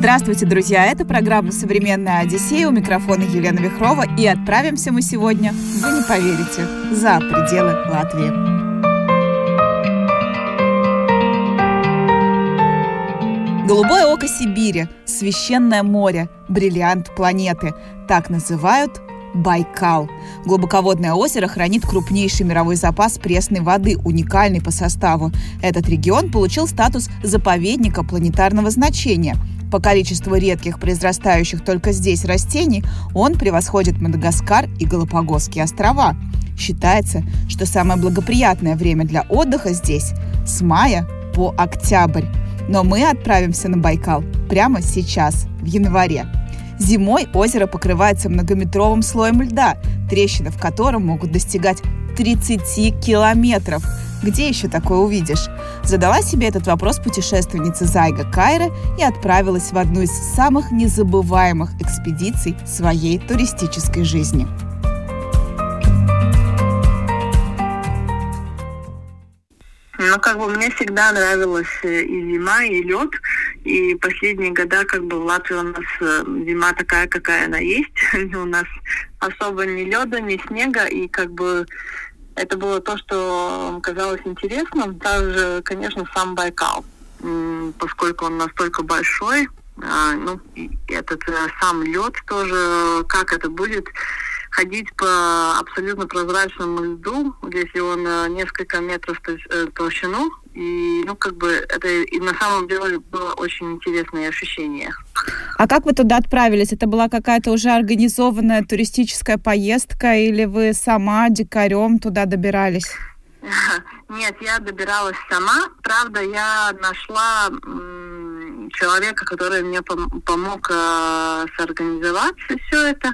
Здравствуйте, друзья! Это программа «Современная Одиссея». У микрофона Елена Вихрова. И отправимся мы сегодня, вы не поверите, за пределы Латвии. Голубое око Сибири, священное море, бриллиант планеты. Так называют Байкал. Глубоководное озеро хранит крупнейший мировой запас пресной воды, уникальный по составу. Этот регион получил статус заповедника планетарного значения – по количеству редких произрастающих только здесь растений он превосходит Мадагаскар и Галапагосские острова. Считается, что самое благоприятное время для отдыха здесь с мая по октябрь. Но мы отправимся на Байкал прямо сейчас, в январе. Зимой озеро покрывается многометровым слоем льда, трещины в котором могут достигать 30 километров. Где еще такое увидишь? Задала себе этот вопрос путешественница Зайга Кайра и отправилась в одну из самых незабываемых экспедиций своей туристической жизни. Ну, как бы мне всегда нравилась э, и зима, и лед. И последние года, как бы в Латвии у нас э, зима такая, какая она есть. у нас особо ни леда, ни снега, и как бы это было то, что казалось интересным. Также, конечно, сам Байкал, поскольку он настолько большой, а, ну, этот э, сам лед тоже, как это будет ходить по абсолютно прозрачному льду, если он э, несколько метров э, толщину, и, ну, как бы, это и на самом деле было очень интересное ощущение. А как вы туда отправились? Это была какая-то уже организованная туристическая поездка или вы сама дикарем туда добирались? Нет, я добиралась сама. Правда, я нашла человека, который мне пом- помог э, сорганизовать все это.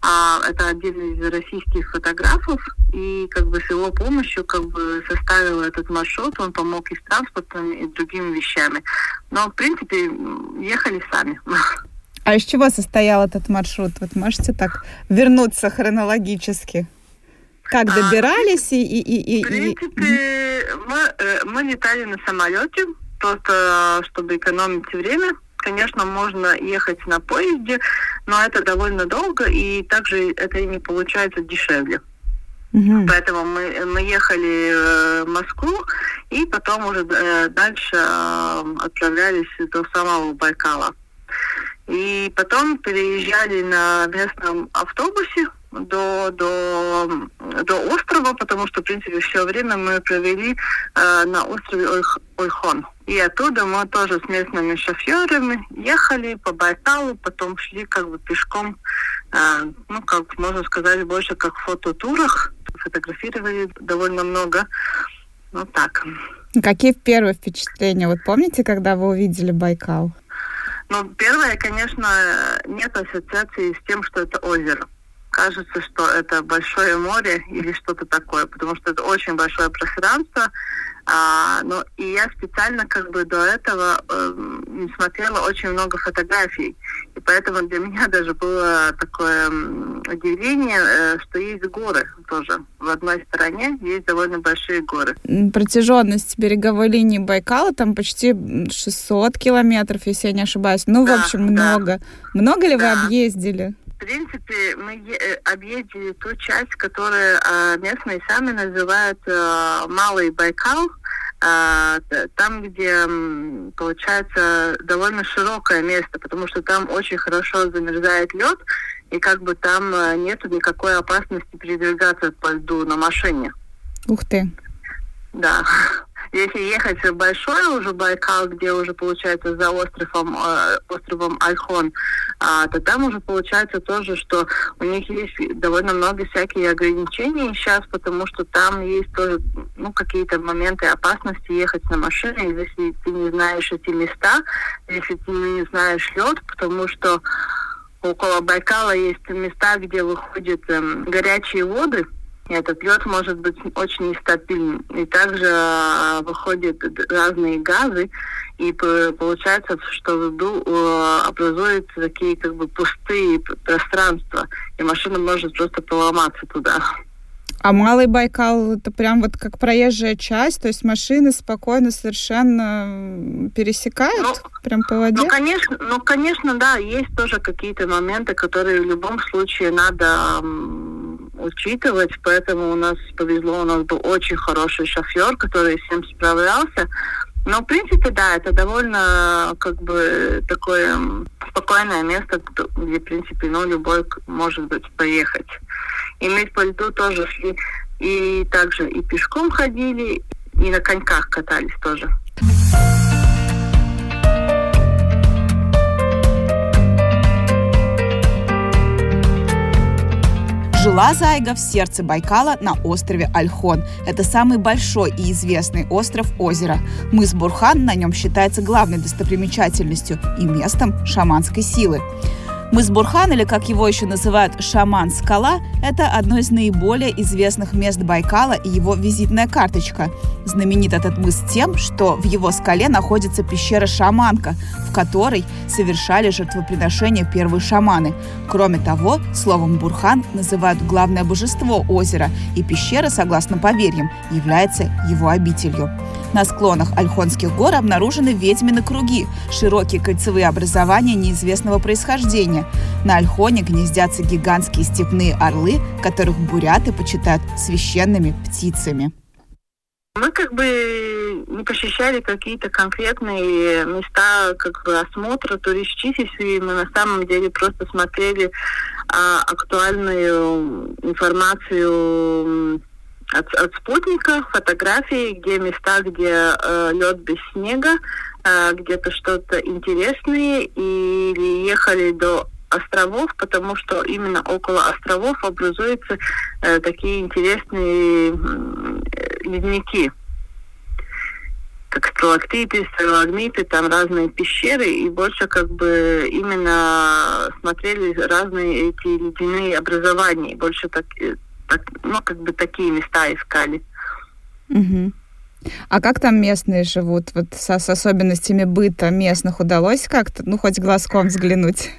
А, это один из российских фотографов, и как бы с его помощью как бы составил этот маршрут, он помог и с транспортом, и другими вещами. Но, в принципе, ехали сами. А из чего состоял этот маршрут? Вот можете так вернуться хронологически? Как а, добирались а, и, и, и, и... В принципе, мы, э, мы летали на самолете, просто чтобы экономить время. Конечно, можно ехать на поезде, но это довольно долго, и также это не получается дешевле. Угу. Поэтому мы, мы ехали э, в Москву и потом уже э, дальше э, отправлялись до самого Байкала. И потом переезжали на местном автобусе до, до, до острова, потому что, в принципе, все время мы провели э, на острове Ойх, Ойхон. И оттуда мы тоже с местными шоферами ехали по Байкалу, потом шли как бы пешком, э, ну, как можно сказать, больше как в фототурах. Фотографировали довольно много. Вот так. Какие первые впечатления? Вот помните, когда вы увидели Байкал? Ну, первое, конечно, нет ассоциации с тем, что это озеро кажется, что это большое море или что-то такое, потому что это очень большое пространство. А, ну, и я специально как бы до этого э, смотрела очень много фотографий. И поэтому для меня даже было такое удивление, э, что есть горы тоже. В одной стороне есть довольно большие горы. Протяженность береговой линии Байкала там почти 600 километров, если я не ошибаюсь. Ну, да, в общем, много. Да. Много ли да. вы объездили? В принципе, мы э, объездили ту часть, которую а, местные сами называют э, Малый Байкал, а, там, где, получается, довольно широкое место, потому что там очень хорошо замерзает лед, и как бы там э, нет никакой опасности передвигаться по льду на машине. Ух ты. Да. Если ехать в большой уже Байкал, где уже получается за островом, э, островом Альхон, а, то там уже получается тоже, что у них есть довольно много всяких ограничений сейчас, потому что там есть тоже ну, какие-то моменты опасности ехать на машине, если ты не знаешь эти места, если ты не знаешь лед, потому что около Байкала есть места, где выходят эм, горячие воды, этот лед может быть очень нестабильным. И также э, выходят разные газы, и получается, что в льду э, образуются такие как бы пустые пространства, и машина может просто поломаться туда. А Малый Байкал это прям вот как проезжая часть, то есть машины спокойно совершенно пересекают ну, прям по воде? Ну, конечно, ну, конечно, да, есть тоже какие-то моменты, которые в любом случае надо учитывать, поэтому у нас повезло, у нас был очень хороший шофер, который всем справлялся. Но, в принципе, да, это довольно, как бы, такое спокойное место, где, в принципе, ну, любой может быть поехать. И мы по льду тоже шли, и также и пешком ходили, и на коньках катались тоже. Жила Зайга в сердце Байкала на острове Альхон. Это самый большой и известный остров озера. Мыс Бурхан на нем считается главной достопримечательностью и местом шаманской силы. Мыс Бурхан, или как его еще называют Шаман-скала, это одно из наиболее известных мест Байкала и его визитная карточка. Знаменит этот мыс тем, что в его скале находится пещера Шаманка, в которой совершали жертвоприношения первые шаманы. Кроме того, словом Бурхан называют главное божество озера, и пещера, согласно поверьям, является его обителью. На склонах Альхонских гор обнаружены ведьмины круги, широкие кольцевые образования неизвестного происхождения. На Альхоне гнездятся гигантские степные орлы, которых буряты почитают священными птицами. Мы как бы не посещали какие-то конкретные места как бы осмотра туристические, мы на самом деле просто смотрели а, актуальную информацию от, от спутника, фотографии, где места, где э, лед без снега, э, где-то что-то интересное, или ехали до островов, потому что именно около островов образуются э, такие интересные э, ледники. Как сталактиты, сталагмиты, там разные пещеры, и больше как бы именно смотрели разные эти ледяные образования, больше так, э, ну, как бы такие места искали. Угу. А как там местные живут? Вот со, с особенностями быта местных удалось как-то, ну, хоть глазком взглянуть?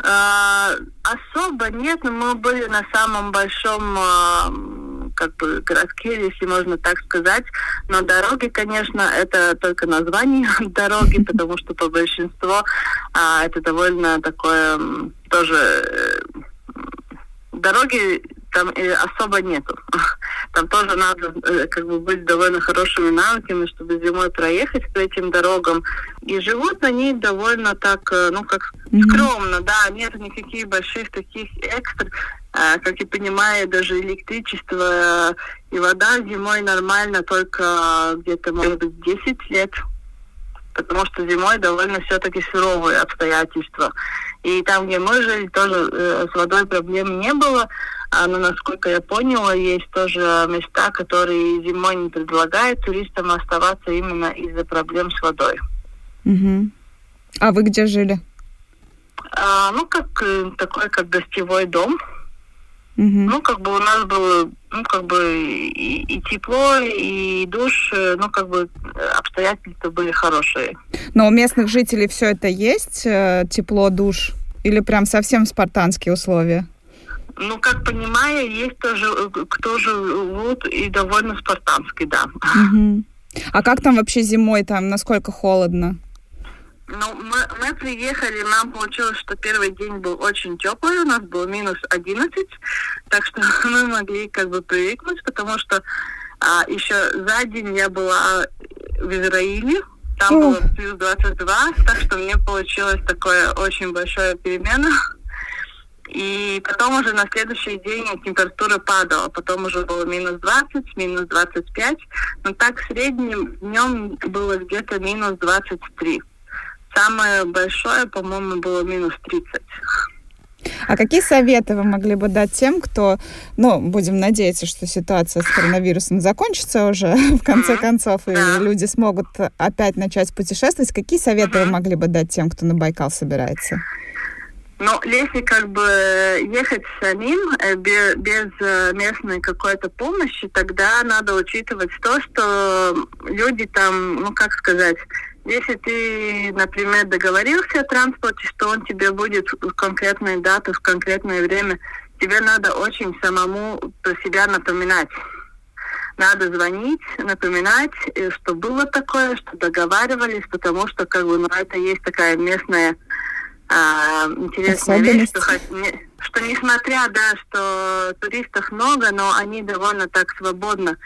А, особо нет, но мы были на самом большом а, как бы городке, если можно так сказать. Но дороги, конечно, это только название дороги, потому что по большинству а, это довольно такое тоже э, дороги там э, особо нету. Там тоже надо э, как бы быть довольно хорошими навыками, чтобы зимой проехать по этим дорогам. И живут они довольно так, э, ну как mm-hmm. скромно, да, нет никаких больших таких экстр. Э, как я понимаю, даже электричество и вода зимой нормально, только где-то, может быть, 10 лет потому что зимой довольно все-таки суровые обстоятельства. И там, где мы жили, тоже э, с водой проблем не было. А, но, насколько я поняла, есть тоже места, которые зимой не предлагают туристам оставаться именно из-за проблем с водой. Угу. А вы где жили? А, ну, как э, такой, как гостевой дом. Угу. Ну, как бы у нас было, ну, как бы и, и тепло, и душ, э, ну, как бы обстоятельства были хорошие. Но у местных жителей все это есть, э, тепло, душ? Или прям совсем спартанские условия? Ну, как понимаю, есть тоже, э, кто живут и довольно спартанский, да. Угу. А как там вообще зимой, там, насколько холодно? Ну, мы, мы приехали, нам получилось, что первый день был очень теплый, у нас был минус 11, так что мы могли как бы привыкнуть, потому что а, еще за день я была в Израиле, там О. было плюс 22, так что мне получилось такое очень большое перемена. И потом уже на следующий день температура падала. Потом уже было минус 20, минус 25. Но так в среднем днем было где-то минус 23. Самое большое, по-моему, было минус 30. А какие советы вы могли бы дать тем, кто, ну, будем надеяться, что ситуация с коронавирусом закончится уже в конце концов, и люди смогут опять начать путешествовать. Какие советы вы могли бы дать тем, кто на Байкал собирается? Но если как бы ехать самим э, без, без э, местной какой-то помощи, тогда надо учитывать то, что люди там, ну как сказать, если ты, например, договорился о транспорте, что он тебе будет в конкретную дату, в конкретное время, тебе надо очень самому про себя напоминать. Надо звонить, напоминать, э, что было такое, что договаривались, потому что как бы, ну, это есть такая местная а, интересная вещь, что, что несмотря, да, что туристов много, но они довольно так свободно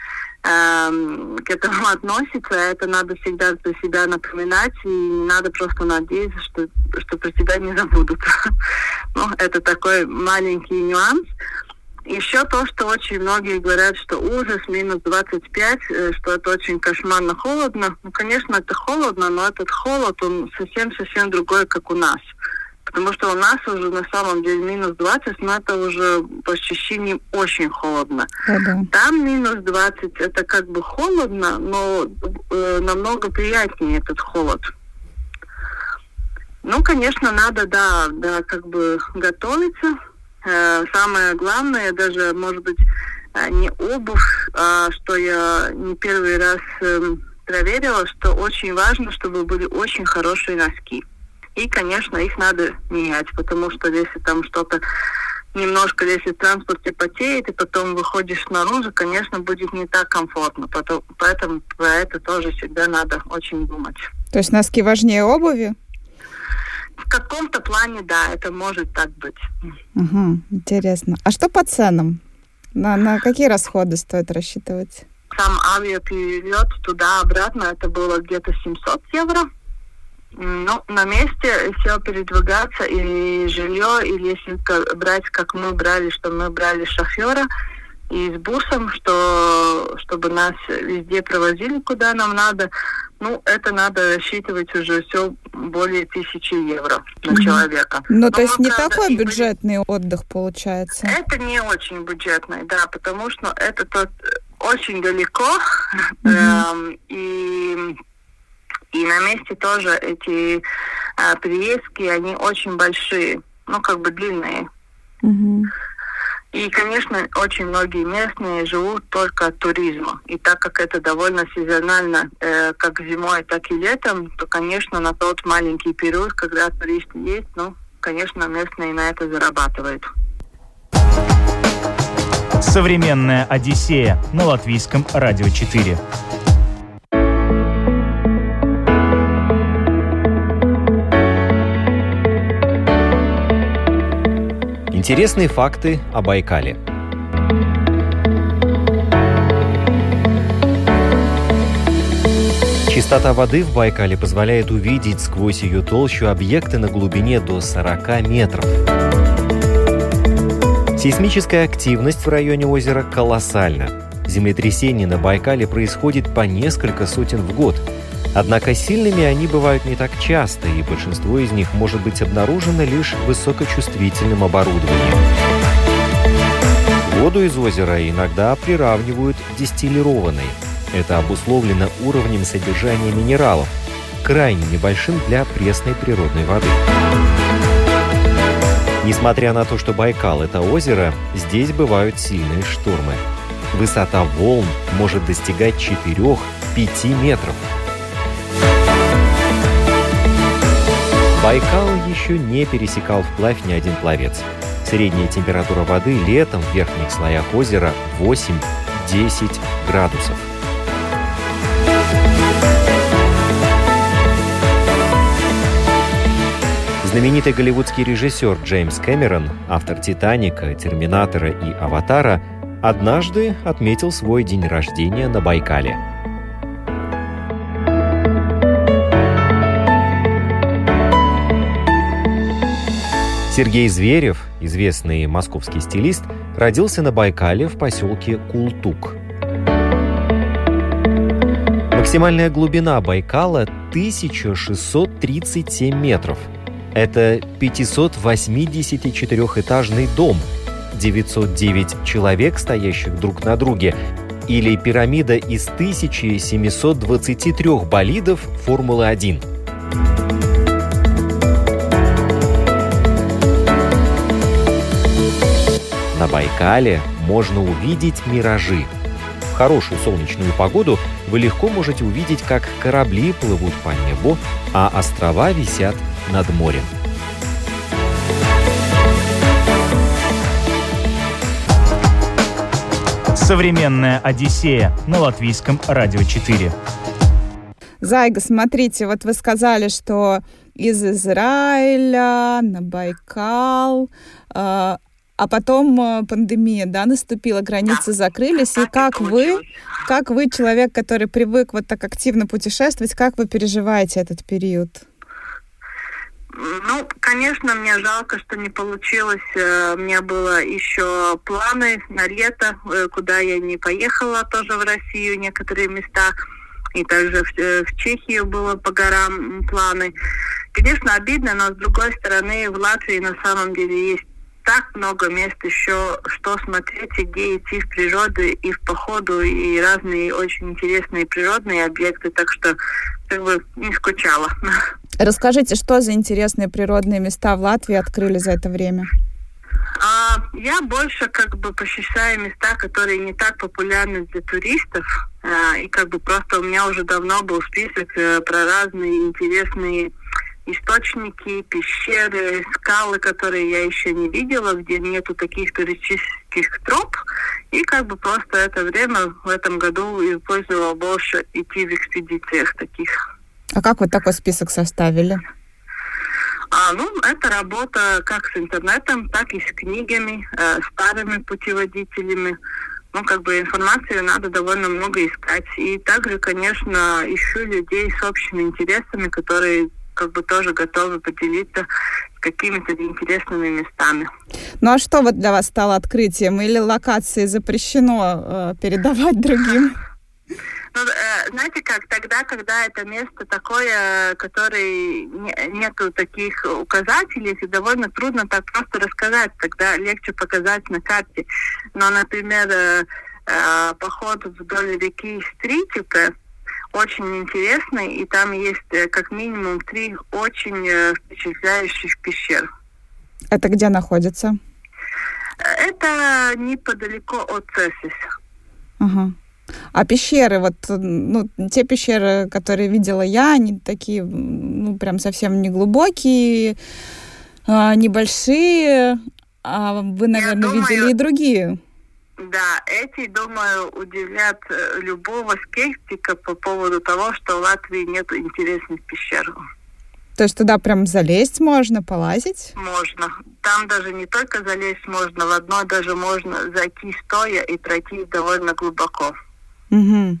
к этому относятся, это надо всегда про себя напоминать, и надо просто надеяться, что, что про тебя не забудут. ну, это такой маленький нюанс. Еще то, что очень многие говорят, что ужас, минус 25, э, что это очень кошмарно холодно. Ну, конечно, это холодно, но этот холод, он совсем-совсем другой, как у нас. Потому что у нас уже на самом деле минус 20, но это уже по ощущениям очень холодно. Да-да. Там минус 20, это как бы холодно, но э, намного приятнее этот холод. Ну, конечно, надо, да, да, как бы готовиться. Э, самое главное, даже, может быть, э, не обувь, а что я не первый раз э, проверила, что очень важно, чтобы были очень хорошие носки. И, конечно, их надо менять, потому что если там что-то немножко, если в транспорте потеет, и потом выходишь снаружи, конечно, будет не так комфортно. Потом, поэтому про это тоже всегда надо очень думать. То есть носки важнее обуви? В каком-то плане, да, это может так быть. Угу, интересно. А что по ценам? На, на какие расходы стоит рассчитывать? Сам авиаперелет туда-обратно, это было где-то 700 евро. Ну, на месте все передвигаться, или жилье, или если брать, как мы брали, что мы брали шофера и с бусом, что, чтобы нас везде провозили, куда нам надо, ну, это надо рассчитывать уже все более тысячи евро на человека. Ну, Но, то есть не правда, такой бюджетный и... отдых получается? Это не очень бюджетный, да, потому что это тот очень далеко, mm-hmm. и и на месте тоже эти а, приездки, они очень большие, ну, как бы длинные. Угу. И, конечно, очень многие местные живут только от туризма. И так как это довольно сезонально, э, как зимой, так и летом, то, конечно, на тот маленький период, когда туристы есть, ну, конечно, местные на это зарабатывают. Современная Одиссея на латвийском радио 4. Интересные факты о Байкале. Чистота воды в Байкале позволяет увидеть сквозь ее толщу объекты на глубине до 40 метров. Сейсмическая активность в районе озера колоссальна. Землетрясений на Байкале происходит по несколько сотен в год – Однако сильными они бывают не так часто, и большинство из них может быть обнаружено лишь высокочувствительным оборудованием. Воду из озера иногда приравнивают дистиллированной. Это обусловлено уровнем содержания минералов, крайне небольшим для пресной природной воды. Несмотря на то, что Байкал – это озеро, здесь бывают сильные штормы. Высота волн может достигать 4-5 метров – Байкал еще не пересекал вплавь ни один пловец. Средняя температура воды летом в верхних слоях озера 8-10 градусов. Знаменитый голливудский режиссер Джеймс Кэмерон, автор «Титаника», «Терминатора» и «Аватара», однажды отметил свой день рождения на Байкале – Сергей Зверев, известный московский стилист, родился на Байкале в поселке Култук. Максимальная глубина Байкала 1637 метров. Это 584-этажный дом, 909 человек, стоящих друг на друге, или пирамида из 1723 болидов Формулы-1. На Байкале можно увидеть миражи. В хорошую солнечную погоду вы легко можете увидеть, как корабли плывут по небу, а острова висят над морем. Современная Одиссея на латвийском радио 4. Зайга, смотрите, вот вы сказали, что из Израиля на Байкал, э, а потом э, пандемия, да, наступила, границы да. закрылись, и как вы, как вы, человек, который привык вот так активно путешествовать, как вы переживаете этот период? Ну, конечно, мне жалко, что не получилось. Э, у меня было еще планы на лето, э, куда я не поехала, тоже в Россию, некоторые места. И также в, в Чехию было по горам планы. Конечно, обидно, но с другой стороны, в Латвии на самом деле есть так много мест еще, что смотреть и где идти в природу и в походу, и разные очень интересные природные объекты, так что как бы не скучала. Расскажите, что за интересные природные места в Латвии открыли за это время? А, я больше как бы посещаю места, которые не так популярны для туристов. А, и как бы просто у меня уже давно был список а, про разные интересные источники, пещеры, скалы, которые я еще не видела, где нету таких туристических троп. И как бы просто это время в этом году использовала больше идти в экспедициях таких. А как вы такой список составили? А, ну, это работа как с интернетом, так и с книгами, э, старыми путеводителями. Ну, как бы информацию надо довольно много искать. И также, конечно, ищу людей с общими интересами, которые как бы тоже готовы поделиться какими-то интересными местами. Ну а что вот для вас стало открытием? Или локации запрещено э, передавать другим? Ну, э, знаете как, тогда, когда это место такое, которое не, нету таких указателей, и довольно трудно так просто рассказать, тогда легче показать на карте. Но, например, э, э, поход вдоль реки Стритика, очень интересный, и там есть э, как минимум три очень э, впечатляющих пещер. Это где находится? Это неподалеку от Цесис. Ага. А пещеры, вот, ну, те пещеры, которые видела я, они такие, ну, прям совсем не глубокие, а, небольшие, а вы, наверное, думаю, видели и другие. Да, эти, думаю, удивлят э, любого скептика по поводу того, что в Латвии нет интересных пещер. То есть туда прям залезть можно, полазить? Можно. Там даже не только залезть можно, в одно даже можно зайти стоя и пройти довольно глубоко. Угу.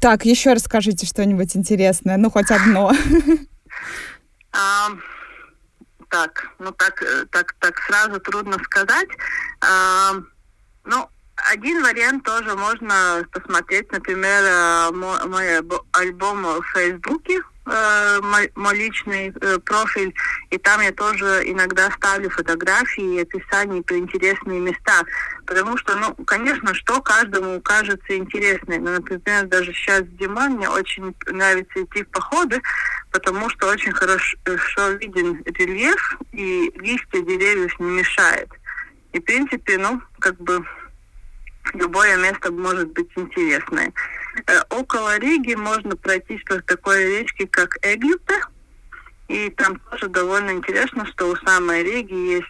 Так, еще расскажите что-нибудь интересное, ну хоть одно. Так, ну так, э, так, так сразу трудно сказать. Ну, один вариант тоже можно посмотреть, например, э, мой, мой альбом в Фейсбуке, э, мой, мой личный э, профиль, и там я тоже иногда ставлю фотографии и описания про интересные места, потому что, ну, конечно, что каждому кажется интересным. Ну, например, даже сейчас зима, мне очень нравится идти в походы, потому что очень хорошо виден рельеф, и листья деревьев не мешает. И, в принципе, ну, как бы любое место может быть интересное. Э, около Риги можно пройтись по такой речке, как Эгюпе. И там тоже довольно интересно, что у самой Риги есть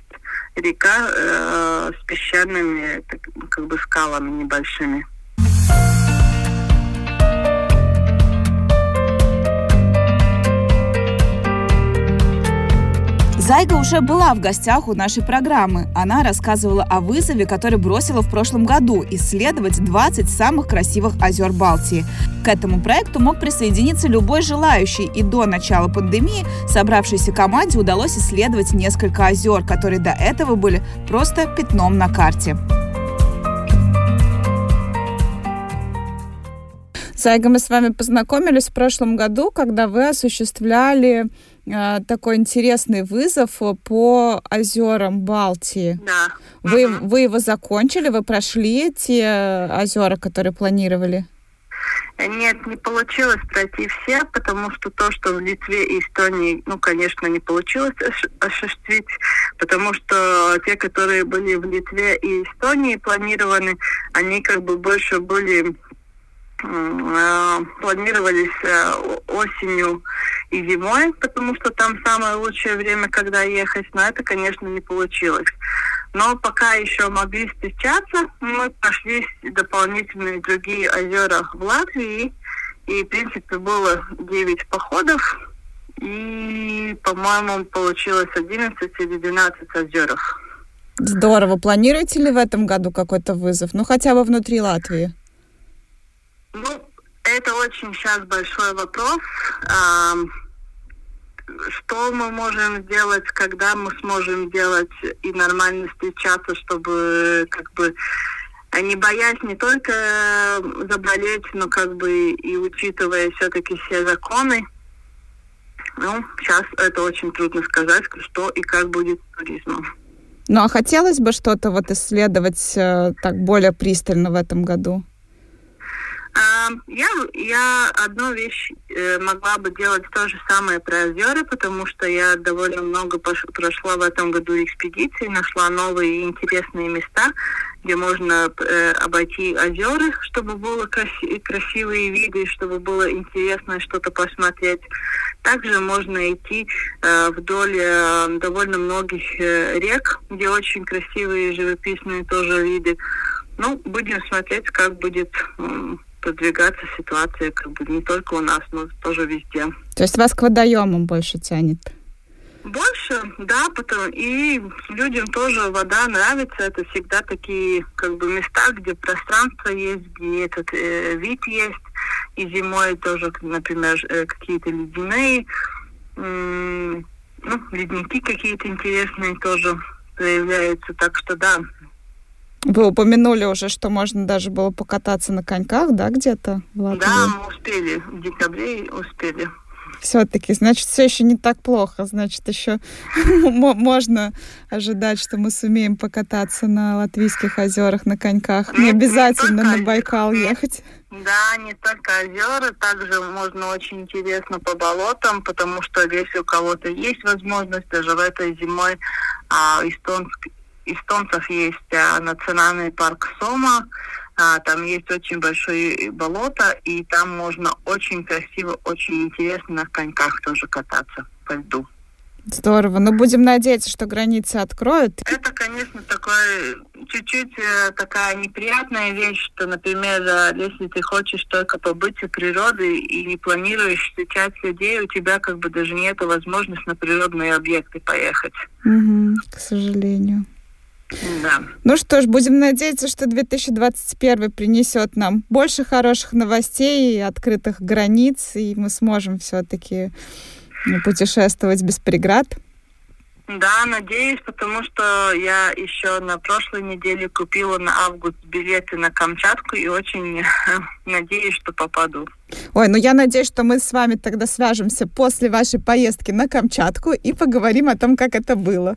река э, с песчаными так, как бы скалами небольшими. Зайга уже была в гостях у нашей программы. Она рассказывала о вызове, который бросила в прошлом году – исследовать 20 самых красивых озер Балтии. К этому проекту мог присоединиться любой желающий, и до начала пандемии собравшейся команде удалось исследовать несколько озер, которые до этого были просто пятном на карте. Сайга, мы с вами познакомились в прошлом году, когда вы осуществляли такой интересный вызов по озерам Балтии. Да. Вы, угу. вы его закончили, вы прошли те озера, которые планировали? Нет, не получилось пройти все, потому что то, что в Литве и Эстонии, ну, конечно, не получилось осуществить, потому что те, которые были в Литве и Эстонии планированы, они как бы больше были Э, планировались э, осенью и зимой, потому что там самое лучшее время, когда ехать, но это, конечно, не получилось. Но пока еще могли встречаться, мы пошли дополнительные другие озера в Латвии, и, в принципе, было 9 походов, и, по-моему, получилось 11 или 12 озеров. Здорово. Планируете ли в этом году какой-то вызов? Ну, хотя бы внутри Латвии? Ну, это очень сейчас большой вопрос. Что мы можем сделать, когда мы сможем делать и нормально встречаться, чтобы как бы не боясь не только заболеть, но как бы и учитывая все-таки все законы. Ну, сейчас это очень трудно сказать, что и как будет с туризмом. Ну, а хотелось бы что-то вот исследовать э, так более пристально в этом году? Я, я одну вещь э, могла бы делать то же самое про озера, потому что я довольно много прошла в этом году экспедиции, нашла новые интересные места, где можно э, обойти озера, чтобы было краси, красивые виды, чтобы было интересно что-то посмотреть. Также можно идти э, вдоль э, довольно многих э, рек, где очень красивые живописные тоже виды. Ну, будем смотреть, как будет продвигаться ситуация как бы не только у нас, но тоже везде. То есть вас к водоемам больше тянет? Больше, да, потом и людям тоже вода нравится. Это всегда такие как бы места, где пространство есть, где этот э, вид есть. И зимой тоже, например, э, какие-то ледяные, э, ну, ледники какие-то интересные тоже появляются. Так что да, вы упомянули уже, что можно даже было покататься на коньках, да, где-то в Латвии? Да, мы успели. В декабре успели. Все-таки, значит, все еще не так плохо. Значит, еще можно ожидать, что мы сумеем покататься на латвийских озерах на коньках. Не обязательно на Байкал ехать. Да, не только озера, также можно очень интересно по болотам, потому что если у кого-то есть возможность, даже в этой зимой а, эстонский эстонцев есть а, национальный парк Сома, а, там есть очень большое болото, и там можно очень красиво, очень интересно на коньках тоже кататься по льду. Здорово. Ну, будем надеяться, что границы откроют. Это, конечно, такое чуть-чуть э, такая неприятная вещь, что, например, э, если ты хочешь только побыть у природы и не планируешь встречать людей, у тебя как бы даже нет возможности на природные объекты поехать. Угу, к сожалению. Да. Ну что ж, будем надеяться, что 2021 принесет нам больше хороших новостей и открытых границ, и мы сможем все-таки ну, путешествовать без преград. Да, надеюсь, потому что я еще на прошлой неделе купила на август билеты на Камчатку и очень надеюсь, что попаду. Ой, ну я надеюсь, что мы с вами тогда свяжемся после вашей поездки на Камчатку и поговорим о том, как это было.